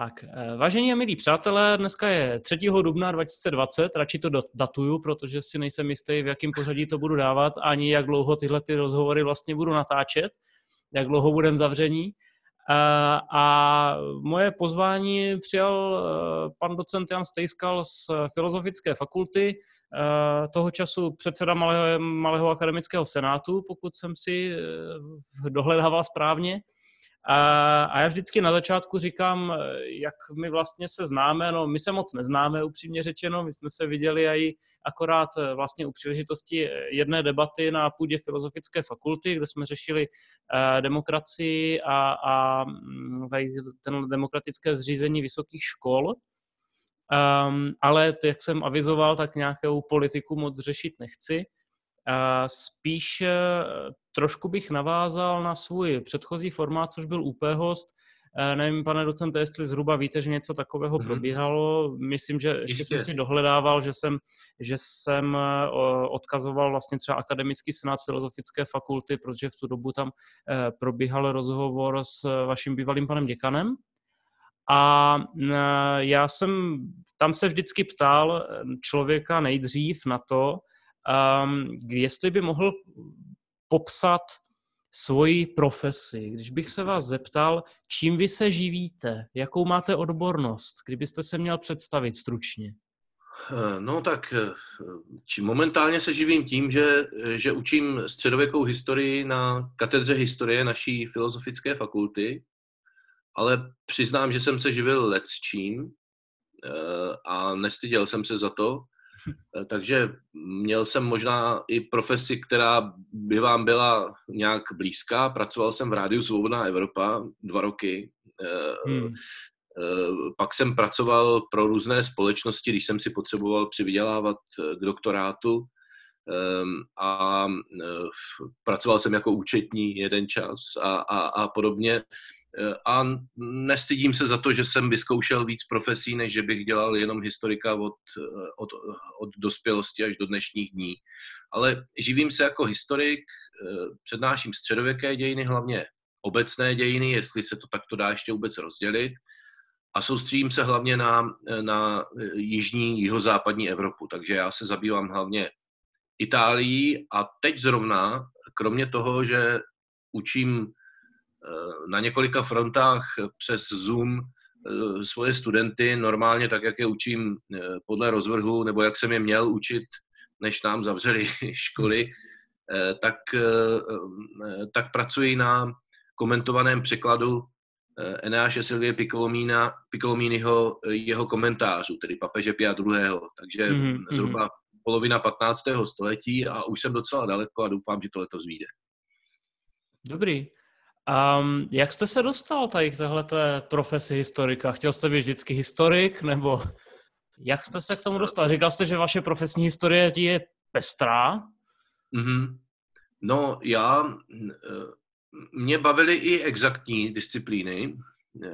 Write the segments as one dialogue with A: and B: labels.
A: Tak, eh, vážení a milí přátelé, dneska je 3. dubna 2020, radši to datuju, protože si nejsem jistý, v jakém pořadí to budu dávat, ani jak dlouho tyhle ty rozhovory vlastně budu natáčet, jak dlouho budem zavření. Eh, a moje pozvání přijal eh, pan docent Jan Stejskal z Filozofické fakulty, toho času předseda Malého, Malého akademického senátu, pokud jsem si dohledával správně. A, a já vždycky na začátku říkám, jak my vlastně se známe, no my se moc neznáme, upřímně řečeno, my jsme se viděli i akorát eh, vlastně u příležitosti jedné debaty na půdě Filozofické fakulty, kde jsme řešili uh, demokracii a, a mm, ten demokratické zřízení vysokých škol. Um, ale to, jak jsem avizoval, tak nějakou politiku moc řešit nechci. Spíš eh, trošku bych navázal na svůj předchozí formát, což byl UP host. Eh, nevím, pane docente, jestli zhruba víte, že něco takového mm-hmm. probíhalo. Myslím, že ještě jsem si dohledával, že jsem, že jsem eh, odkazoval vlastně třeba akademický senát filozofické fakulty, protože v tu dobu tam probíhal rozhovor s vaším bývalým panem děkanem. A já jsem tam se vždycky ptal člověka nejdřív na to, um, jestli by mohl popsat svoji profesi. Když bych se vás zeptal, čím vy se živíte, jakou máte odbornost, kdybyste se měl představit stručně.
B: Eh, no tak eh, či momentálně se živím tím, že, že učím středověkou historii na katedře historie naší filozofické fakulty, ale přiznám, že jsem se živil let s čím eh, a nestyděl jsem se za to. Eh, takže měl jsem možná i profesi, která by vám byla nějak blízká. Pracoval jsem v Rádiu Svobodná Evropa dva roky. Eh, hmm. Eh, pak jsem pracoval pro různé společnosti, když jsem si potřeboval přivydělávat k doktorátu a pracoval jsem jako účetní jeden čas a, a, a podobně. Eh, a nestydím se za to, že jsem vyzkoušel víc profesí, než že bych dělal jenom historika od, eh, od, od dospělosti až do dnešních dní. Ale živím se jako historik, přednáším středověké dějiny, hlavně obecné dějiny, jestli se to takto dá ještě vůbec rozdělit. A soustředím se hlavně na, na jižní, jihozápadní Evropu. Takže já se zabývám hlavně Itálií a teď zrovna, kromě toho, že učím na několika frontách přes Zoom eh, svoje studenty normálně tak, jak je učím eh, podle rozvrhu, nebo jak jsem je měl učit, než nám zavřeli školy, eh, tak, tak pracuji na komentovaném překladu Eneáše Silvie Piccolomína, Piccolomínyho jeho komentářů, tedy papeže Pia II. Takže mm-hmm. zhruba polovina 15. století a už jsem docela daleko a doufám, že to letos vyjde.
A: Dobrý. Um, jak jste se dostal tady k téhleté profesi historika? Chtěl jste být vždycky historik, nebo jak jste se k tomu dostal? Říkal jste, že vaše profesní historie je pestrá?
B: Mm-hmm. No, já, eh, mě bavily i exaktní disciplíny eh,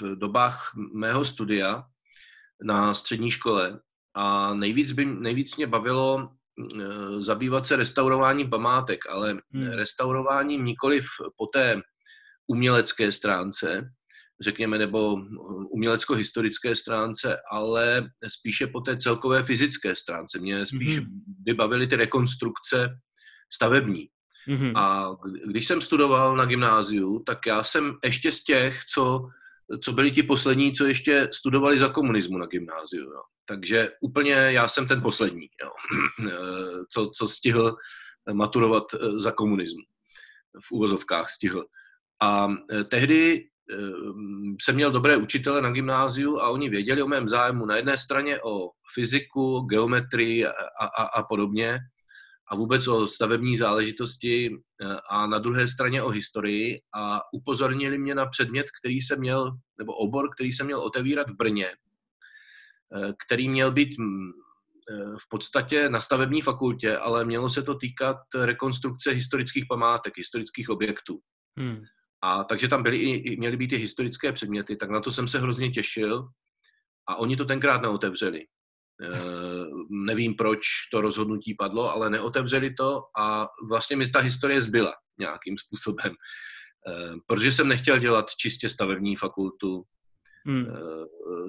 B: v dobách mého studia na střední škole a nejvíc, by, nejvíc mě bavilo Eh, zabývat se restaurováním památek, ale hmm. restaurováním nikoliv po té umělecké stránce, řekněme, nebo umělecko-historické stránce, ale spíše po té celkové fyzické stránce. Mě spíš mm-hmm. vybavily ty rekonstrukce stavební. Mm-hmm. A když jsem studoval na gymnáziu, tak já jsem ještě z těch, co, co byli ti poslední, co ještě studovali za komunismu na gymnáziu. Jo. Takže úplně já jsem ten poslední, jo, co, co stihl maturovat eh, za komunismu. V úvozovkách stihl. A eh, tehdy eh, jsem měl dobré učitele na gymnáziu a oni věděli o mém zájmu na jedné straně o fyziku, geometrii a, a, a podobně a vůbec o stavební záležitosti a na druhé straně o historii a upozornili mě na předmět, který jsem měl, nebo obor, který jsem měl otevírat v Brně Eh, který měl být mm, eh, v podstatě na stavební fakultě, ale mělo se to týkat rekonstrukce historických památek, historických objektů. Hmm. A takže tam byly i, měly být i historické předměty, tak na to jsem se hrozně těšil a oni to tenkrát neotevřeli. E, nevím, proč to rozhodnutí padlo, ale neotevřeli to a vlastně mi ta historie zbyla nějakým způsobem. E, protože jsem nechtěl dělat čistě stavební fakultu, Hmm.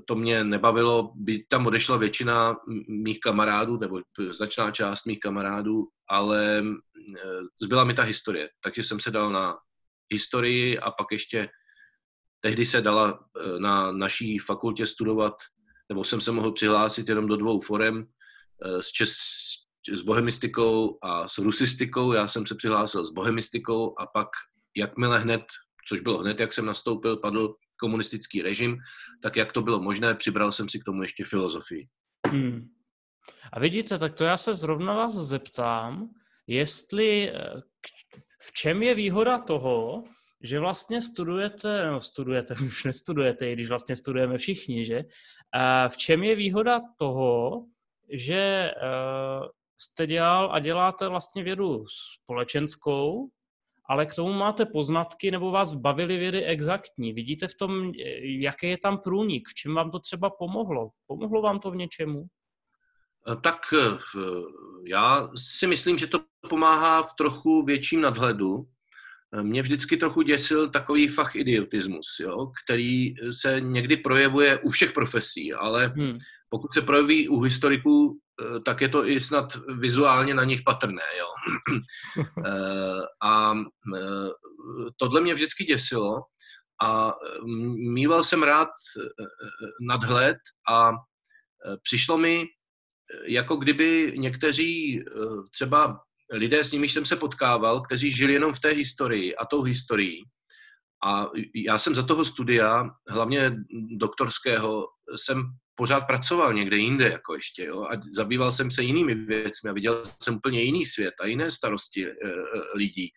B: To mě nebavilo, by tam odešla většina mých kamarádů, nebo značná část mých kamarádů, ale zbyla mi ta historie. Takže jsem se dal na historii a pak ještě tehdy se dala na naší fakultě studovat, nebo jsem se mohl přihlásit jenom do dvou forem, s, čes, s bohemistikou a s rusistikou. Já jsem se přihlásil s bohemistikou a pak jakmile hned, což bylo hned, jak jsem nastoupil, padl komunistický režim, tak jak to bylo možné, přibral jsem si k tomu ještě filozofii. Hmm.
A: A vidíte, tak to já se zrovna vás zeptám, jestli eh, v čem je výhoda toho, že vlastně studujete, no studujete, už nestudujete, i když vlastně studujeme všichni, že? V čem je výhoda toho, že uh, jste dělal a děláte vlastně vědu společenskou, ale k tomu máte poznatky nebo vás bavily vědy exaktní. Vidíte v tom, jaký je tam průnik, v čem vám to třeba pomohlo? Pomohlo vám to v něčemu?
B: Eh, tak eh, já si myslím, že to pomáhá v trochu větším nadhledu. Mě vždycky trochu děsil takový fach idiotismus, jo, který se někdy projevuje u všech profesí, ale hmm. pokud se projeví u historiků, Eh, tak je to i snad vizuálně na nich patrné. Jo. Eh, a eh, tohle mě vždycky děsilo a mýval jsem rád nadhled a přišlo mi, jako kdyby někteří třeba lidé, s nimiž jsem se potkával, kteří žili jenom v té historii a tou historií. A já jsem za toho studia, hlavně doktorského, jsem pořád pracoval někde jinde, jako ještě, jo, a zabýval jsem se jinými věcmi a viděl jsem úplně jiný svět a jiné starosti e, lidí.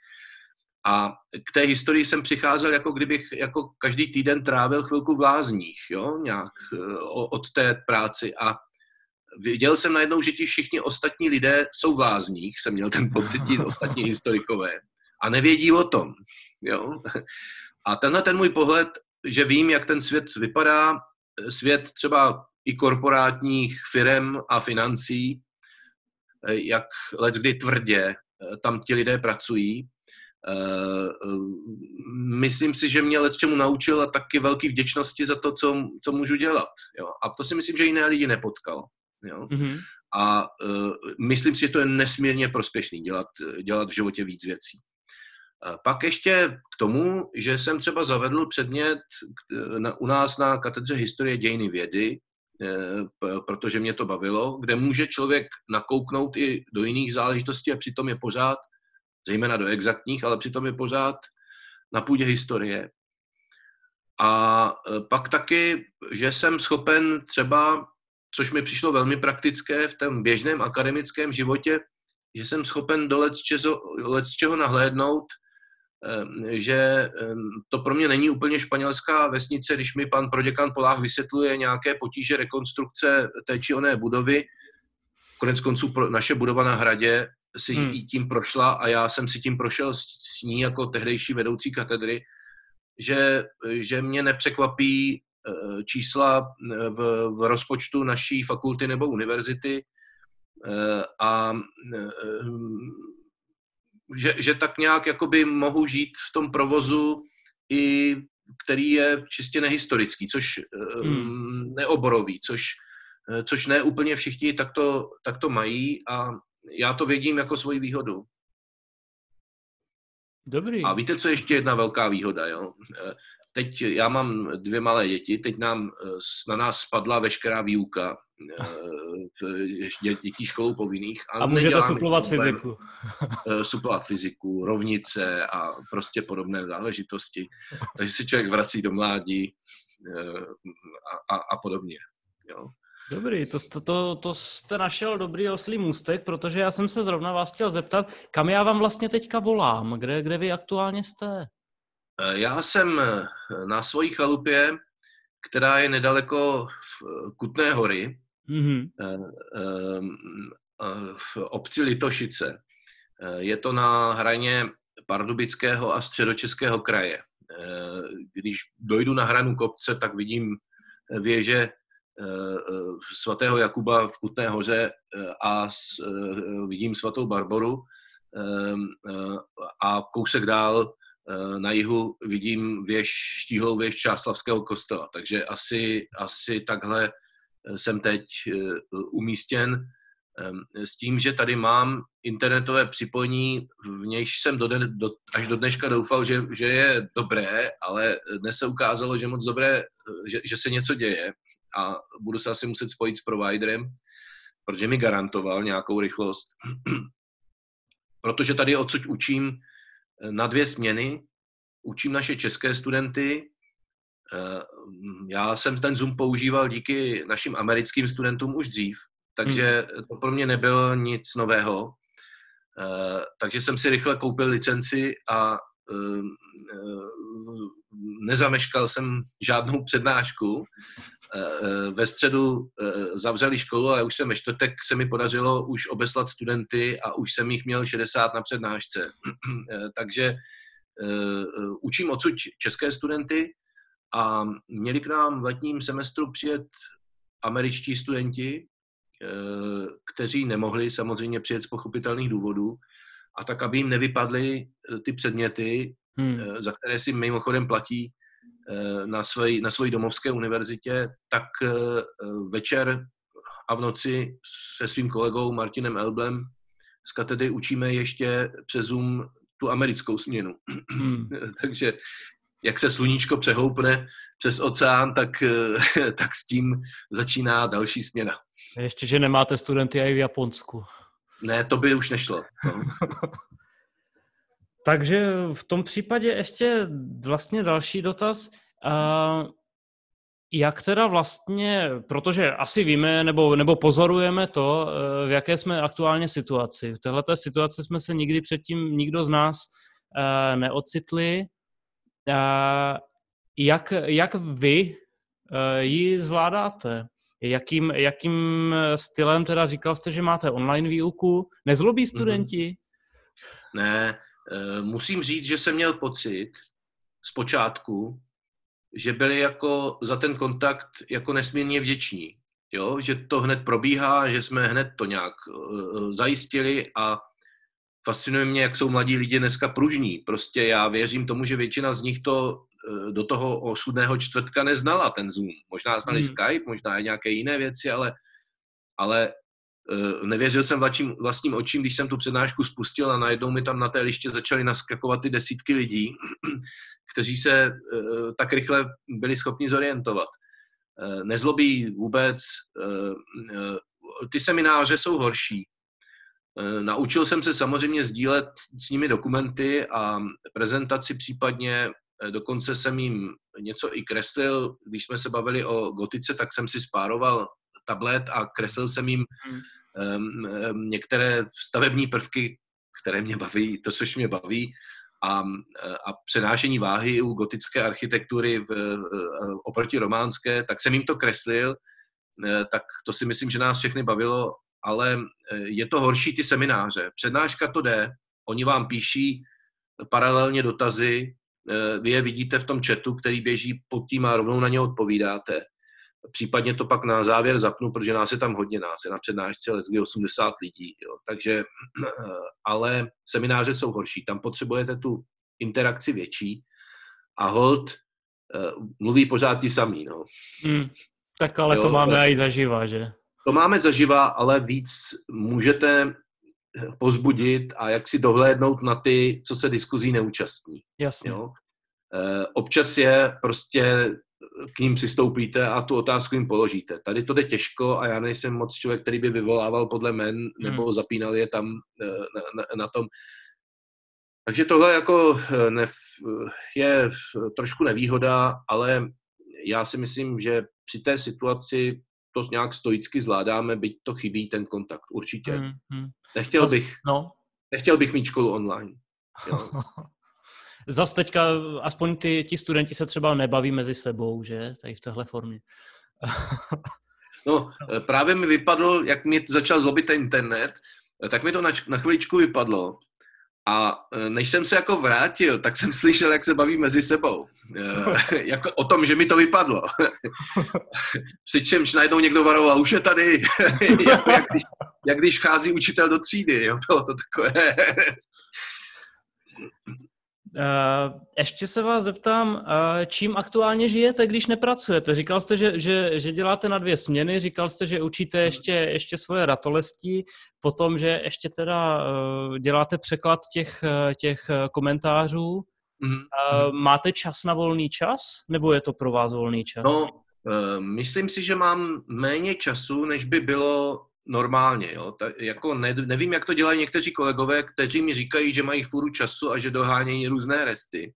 B: A k té historii jsem přicházel, jako kdybych jako každý týden trávil chvilku v lázních, jo, nějak e, od té práci a viděl jsem najednou, že ti všichni ostatní lidé jsou v lázních, jsem měl ten pocit, ti ostatní historikové, a nevědí o tom, jo. A tenhle ten můj pohled, že vím, jak ten svět vypadá, svět třeba i korporátních firm a financí, eh, jak let kdy tvrdě eh, tam ti lidé pracují. Eh, myslím si, že mě let čemu naučil a taky velký vděčnosti za to, co, co můžu dělat. Jo. A to si myslím, že jiné lidi nepotkal. Jo. Mm-hmm. A uh, myslím si, že to je nesmírně prospěšný dělat, dělat v životě víc věcí. Pak ještě k tomu, že jsem třeba zavedl předmět u nás na katedře historie dějiny vědy, protože mě to bavilo, kde může člověk nakouknout i do jiných záležitostí a přitom je pořád, zejména do exaktních, ale přitom je pořád na půdě historie. A pak taky, že jsem schopen třeba, což mi přišlo velmi praktické v tom běžném akademickém životě, že jsem schopen do let čeho nahlédnout, Ehm, že ehm, to pro mě není úplně španělská vesnice, když mi pan proděkan Polách vysvětluje nějaké potíže rekonstrukce té či oné budovy. Konec konců naše budova na hradě si hmm. tím prošla a já jsem si tím prošel s ní jako tehdejší vedoucí katedry, že, že mě nepřekvapí eh, čísla eh, v, v rozpočtu naší fakulty nebo univerzity eh, a že, že tak nějak jakoby mohu žít v tom provozu, i, který je čistě nehistorický, což eh, hmm. neoborový, což, eh, což ne úplně všichni tak to, tak to mají a já to vědím jako svoji výhodu.
A: Dobrý.
B: A víte, co je ještě jedna velká výhoda, jo? Eh, teď já mám dvě malé děti, teď nám, na nás spadla veškerá výuka dětí školou povinných.
A: A, a můžete suplovat fyziku.
B: Eh, suplovat fyziku, rovnice a prostě podobné záležitosti. Takže se člověk vrací do mládí eh, a, a, a podobně. Jo.
A: Dobrý, to, to, to, to jste našel dobrý oslý můstek, protože já jsem se zrovna vás chtěl zeptat, kam já vám vlastně teďka volám, kde, kde vy aktuálně jste?
B: Eh, já jsem na svojí chalupě, která je nedaleko v Kutné hory, mm-hmm. v obci Litošice. Eh, je to na hraně Pardubického a středočeského kraje. Když dojdu na hranu kopce, tak vidím věže svatého Jakuba v Kutné hoře a vidím svatou Barboru a kousek dál na jihu vidím věž, štíhlou věž Čáslavského kostela. Takže asi, asi takhle jsem teď umístěn s tím, že tady mám internetové připojení, v nějž jsem do den, do, až do dneška doufal, že, že je dobré, ale dnes se ukázalo, že moc dobré, že, že se něco děje a budu se asi muset spojit s providerem, protože mi garantoval nějakou rychlost. Protože tady odsud učím eh, na dvě směny, učím naše české studenty. Eh, já jsem ten Zoom používal díky našim americkým studentům už dřív, takže hmm. to pro mě nebylo nic nového. Uh, takže jsem si rychle koupil licenci a uh, nezameškal jsem žádnou přednášku. Ve středu zavřeli školu, ale už jsem ve čtvrtek se mi podařilo už obeslat studenty a už jsem jich měl 60 na přednášce. Takže učím odsud české studenty a měli k nám v letním semestru přijet američtí studenti, Eh, kteří nemohli samozřejmě přijet z pochopitelných důvodů, a tak, aby jim nevypadly eh, ty předměty, hmm. Eh, za které si mimochodem platí na, svoji, na svoji domovské univerzitě, tak večer a v noci se svým kolegou Martinem Elblem z katedry učíme ještě přes Zoom tu americkou směnu. Hmm. Takže jak se sluníčko přehoupne přes oceán, tak, tak s tím začíná další směna.
A: Ještě, že nemáte studenty i v Japonsku.
B: Ne, to by už nešlo. No.
A: Takže v tom případě ještě vlastně další dotaz. Jak teda vlastně, protože asi víme nebo, nebo pozorujeme to, e, v jaké jsme aktuálně situaci. V této situaci jsme se nikdy předtím nikdo z nás e, neocitli. Jak, jak vy e, ji zvládáte? Jakým, jakým stylem teda říkal jste, že máte online výuku? Nezlobí mhm. studenti?
B: Ne, eh, musím říct, že jsem měl pocit zpočátku, že byli jako za ten kontakt jako nesmírně vděční. Jo? Že to hned probíhá, že jsme hned to nějak uh, zajistili a fascinuje mě, jak jsou mladí lidi dneska pružní. Prostě já věřím tomu, že většina z nich to Eh, do toho osudného čtvrtka neznala ten Zoom. Možná znali hmm. Skype, možná i nějaké jiné věci, ale, ale eh, nevěřil jsem vlastním, vlastním očím, když jsem tu přednášku spustil a najednou mi tam na té liště začaly naskakovat ty desítky lidí, kteří se eh, tak rychle byli schopni zorientovat. Nezlobí vůbec. Ty semináře jsou horší. Naučil jsem se samozřejmě sdílet s nimi dokumenty a prezentaci případně Eh, dokonce jsem jim něco i kreslil. Když jsme se bavili o gotice, tak jsem si spároval tablet a kreslil jsem jim um, některé stavební prvky, které mě baví, to, což mě baví, a, a přenášení váhy u gotické architektury v, oproti románské, tak jsem jim to kreslil, eh, tak to si myslím, že nás všechny bavilo, ale eh, je to horší ty semináře. Přednáška to jde, oni vám píší paralelně dotazy, vy je vidíte v tom chatu, který běží pod tím a rovnou na ně odpovídáte. Případně to pak na závěr zapnu, protože nás je tam hodně nás, je na přednášce lecky 80 lidí. Jo. Takže, eh, ale semináře jsou horší, tam potřebujete tu interakci větší a hold eh, mluví pořád ti samý. No.
A: Hmm, tak ale jo, to máme i zaživa, že?
B: To máme zaživa, ale víc můžete pozbudit a jak si dohlédnout na ty, co se diskuzí neúčastní.
A: Jasně.
B: Jo? E, občas je prostě k ním přistoupíte a tu otázku jim položíte. Tady to jde těžko a já nejsem moc člověk, který by vyvolával podle men hmm. nebo zapínal je tam e, na, na, na tom. Takže tohle jako e, ne, je trošku nevýhoda, ale já si myslím, že při té situaci to nějak stoicky zvládáme, byť to chybí ten kontakt, určitě. Hmm, hmm. Nechtěl, bych, no. nechtěl bych mít školu online. Jo.
A: Zas teďka, aspoň ty, ti studenti se třeba nebaví mezi sebou, že? Tady v téhle formě.
B: no, právě mi vypadlo, jak mi začal zlobit ten internet, tak mi to na, na chviličku vypadlo, a e, než jsem se jako vrátil, tak jsem slyšel, jak se baví mezi sebou. E, jako o tom, že mi to vypadlo. Přičemž najednou někdo varoval, už je tady. jako jak, když, jak když chází učitel do třídy. Jo, bylo to takové.
A: Uh, ještě se vás zeptám, uh, čím aktuálně žijete, když nepracujete? Říkal jste, že, že, že děláte na dvě směny, říkal jste, že učíte ještě, ještě svoje ratolesti, potom, že ještě teda uh, děláte překlad těch, těch komentářů. Mm-hmm. Máte čas na volný čas, nebo je to pro vás volný čas?
B: No, uh, myslím si, že mám méně času, než by bylo normálně. Jo? Ta, jako ne, nevím, jak to dělají někteří kolegové, kteří mi říkají, že mají furu času a že dohánějí různé resty.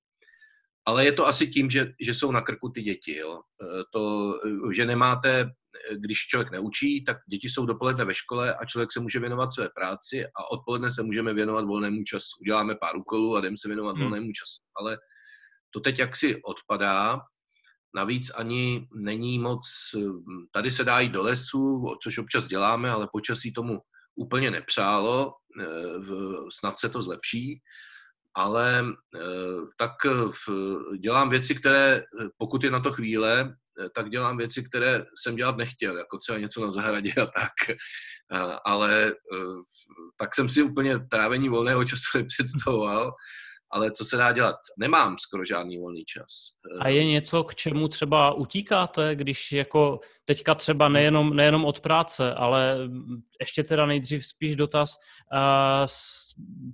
B: Ale je to asi tím, že, že jsou na krku ty děti. Jo? E, to, že nemáte, když člověk neučí, tak děti jsou dopoledne ve škole a člověk se může věnovat své práci a odpoledne se můžeme věnovat volnému času. Uděláme pár úkolů a jdeme se věnovat hmm. volnému času. Ale to teď jaksi odpadá Navíc ani není moc, tady se dá jít do lesu, což občas děláme, ale počasí tomu úplně nepřálo, eh, snad se to zlepší, ale eh, tak dělám věci, které, pokud je na to chvíle, eh, tak dělám věci, které jsem dělat nechtěl, jako třeba něco na zahradě a tak. Ale tak jsem si úplně trávení volného času nepředstavoval ale co se dá dělat? Nemám skoro žádný volný čas.
A: A je něco, k čemu třeba utíkáte, když jako teďka třeba nejenom, nejenom od práce, ale ještě teda nejdřív spíš dotaz.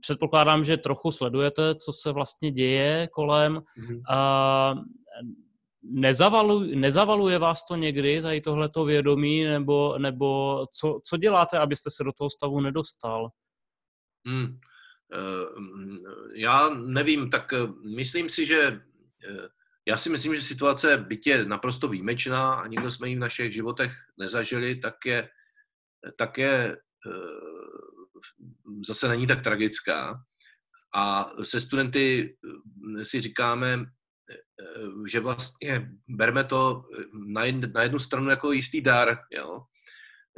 A: Předpokládám, že trochu sledujete, co se vlastně děje kolem. Mm-hmm. Nezavaluje, nezavaluje vás to někdy, tady tohleto vědomí, nebo, nebo co, co děláte, abyste se do toho stavu nedostal?
B: Hmm. Eh, já nevím, tak eh, myslím si, že eh, já si myslím, že situace je naprosto výjimečná a nikdo jsme ji v našich životech nezažili, tak je, tak je zase není tak tragická. A se studenty si říkáme, že vlastně berme to na jednu stranu jako jistý dar, jo?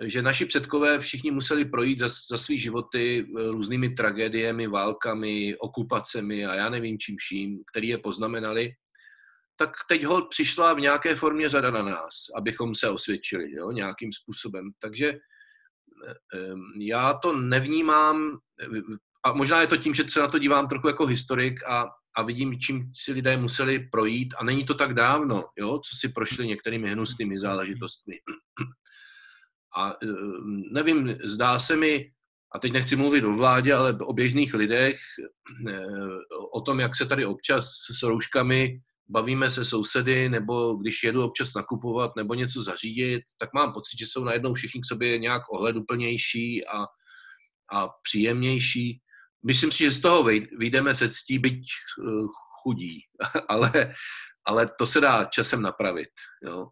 B: Že naši předkové všichni museli projít za, za svý životy eh, různými tragédiemi, válkami, okupacemi a já nevím čím vším, který je poznamenali, tak teď ho přišla v nějaké formě řada na nás, abychom se osvědčili jo, nějakým způsobem. Takže eh, já to nevnímám, a možná je to tím, že se na to dívám trochu jako historik a, a vidím, čím si lidé museli projít a není to tak dávno, jo, co si prošli některými hnusnými záležitostmi. A e, nevím, zdá se mi, a teď nechci mluvit o vládě, ale o běžných lidech, e, o tom, jak se tady občas s rouškami bavíme se sousedy, nebo když jedu občas nakupovat nebo něco zařídit, tak mám pocit, že jsou najednou všichni k sobě nějak ohleduplnější a, a příjemnější. Myslím si, že z toho vyjdeme se ctí, byť e, chudí, ale, ale to se dá časem napravit. Jo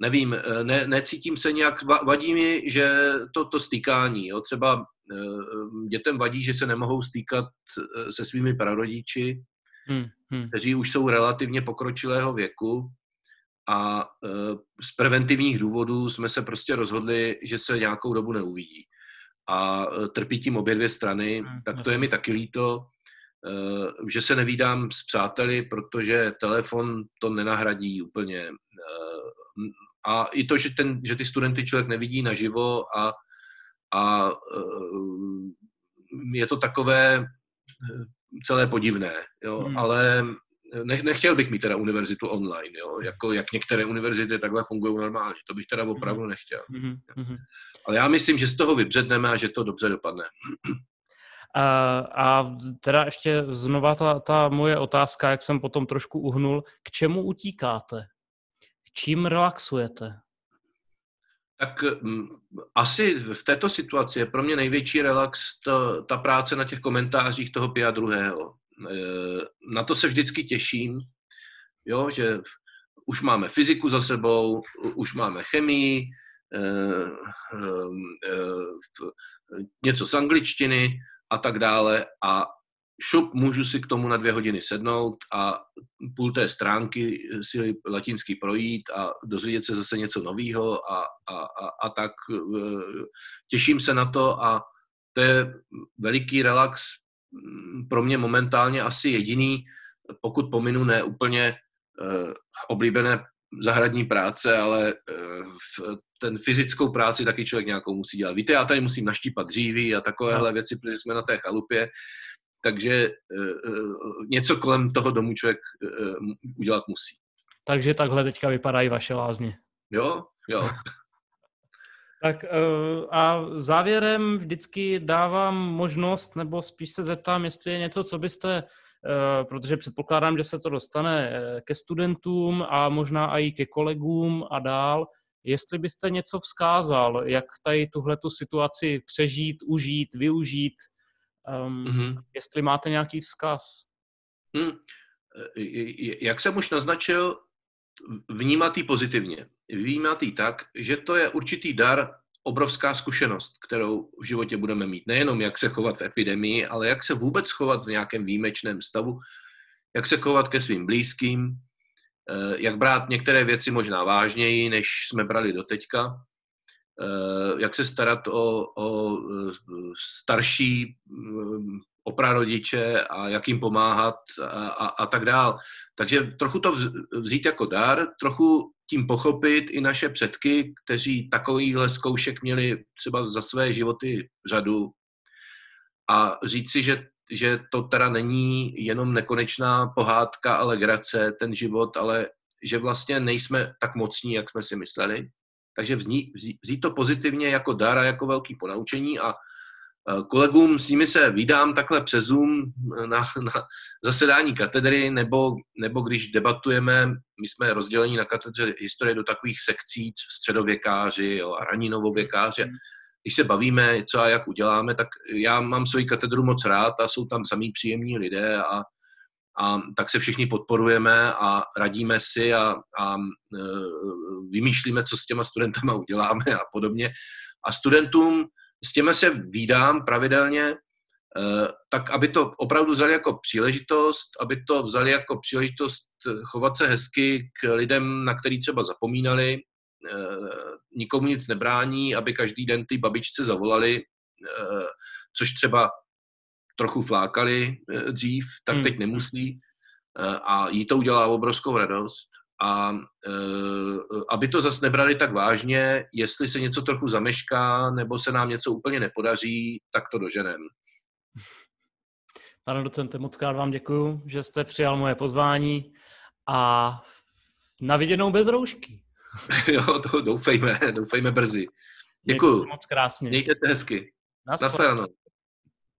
B: nevím, eh, ne, necítím se nějak, vadí mi, že to, to stýkání, jo, třeba eh, dětem vadí, že se nemohou stýkat eh, se svými prarodiči, hmm, hmm. kteří už jsou relativně pokročilého věku a z preventivních důvodů jsme se prostě rozhodli, že se nějakou dobu neuvidí. A trpí tím obě dvě strany, hmm, tak to je mi taky líto, že se nevídám s přáteli, protože telefon to nenahradí úplně a i to, že, ten, že ty studenty člověk nevidí naživo a, a eh, je to takové eh, celé podivné, jo, hmm. ale ne, nechtěl bych mít teda univerzitu online, jo, jako jak některé univerzity takhle fungují normálně, to bych teda opravdu hmm. nechtěl. Hmm. Hmm. Ale já myslím, že z toho vybředneme a že to dobře dopadne.
A: A, a teda ještě znova ta, ta moje otázka, jak jsem potom trošku uhnul, k čemu utíkáte? Čím relaxujete?
B: Tak mm, asi v této situaci je pro mě největší relax to, ta práce na těch komentářích toho Pia druhého. E, na to se vždycky těším, jo, že už máme fyziku za sebou, už máme chemii, e, e, něco z angličtiny a tak dále a šup, můžu si k tomu na dvě hodiny sednout a půl té stránky si latinský projít a dozvědět se zase něco nového a, a, a, a tak. Eh, těším se na to a to je veliký relax mm, pro mě momentálně asi jediný, pokud pominu ne úplně uh, oblíbené zahradní práce, ale uh, ten fyzickou práci taky člověk nějakou musí dělat. Víte, já tady musím naštípat dříví a takovéhle věci, protože jsme na té chalupě takže něco kolem toho domu člověk udělat musí.
A: Takže takhle teďka vypadají vaše lázně.
B: Jo, jo.
A: Tak a závěrem vždycky dávám možnost, nebo spíš se zeptám, jestli je něco, co byste Eh, protože předpokládám, že se to dostane eh, ke studentům a možná i ke kolegům a dál. Jestli byste něco vzkázal, jak tady tuhle tu situaci přežít, užít, využít, um, mm-hmm. jestli máte nějaký vzkaz. Hmm.
B: Jak jsem už naznačil, vnímat pozitivně. Vnímat tak, že to je určitý dar obrovská zkušenost, kterou v životě budeme mít. Nejenom jak se chovat v epidemii, ale jak se vůbec chovat v nějakém výjimečném stavu, jak se chovat ke svým blízkým, jak brát některé věci možná vážněji, než jsme brali doteďka, eh, jak se starat o, o eh, starší mm, oprarodiče a jak jim pomáhat a, a, a tak dál. Takže trochu to vzít jako dar, trochu tím pochopit i naše předky, kteří takovýhle zkoušek měli třeba za své životy řadu a říct si, že, že to teda není jenom nekonečná pohádka a legrace, ten život, ale že vlastně nejsme tak mocní, jak jsme si mysleli. Takže vzít, vzít to pozitivně jako dar a jako velký ponaučení a Eh, kolegům, s nimi se vydám takhle přes Zoom na, na zasedání katedry, nebo, nebo když debatujeme, my jsme rozdělení na katedře historie do takových sekcí, středověkáři jo, a raní novověkáři. Mm. Když se bavíme, co a jak uděláme, tak já mám svoji katedru moc rád a jsou tam samý příjemní lidé a, a tak se všichni podporujeme a radíme si a, a e, vymýšlíme, co s těma studentama uděláme a podobně. A studentům s těmi se výdám pravidelně, eh, tak aby to opravdu vzali jako příležitost, aby to vzali jako příležitost chovat se hezky k lidem, na který třeba zapomínali, eh, nikomu nic nebrání, aby každý den ty babičce zavolali, což třeba trochu flákali dřív, tak hmm. teď nemusí a jí to udělá obrovskou radost a e, aby to zase nebrali tak vážně, jestli se něco trochu zamešká nebo se nám něco úplně nepodaří, tak to doženem.
A: Pane docente, moc krát vám děkuji, že jste přijal moje pozvání a na viděnou bez roušky.
B: jo, to doufejme, doufejme brzy. Děkuji.
A: moc krásně.
B: Mějte se hezky. Naschledanou.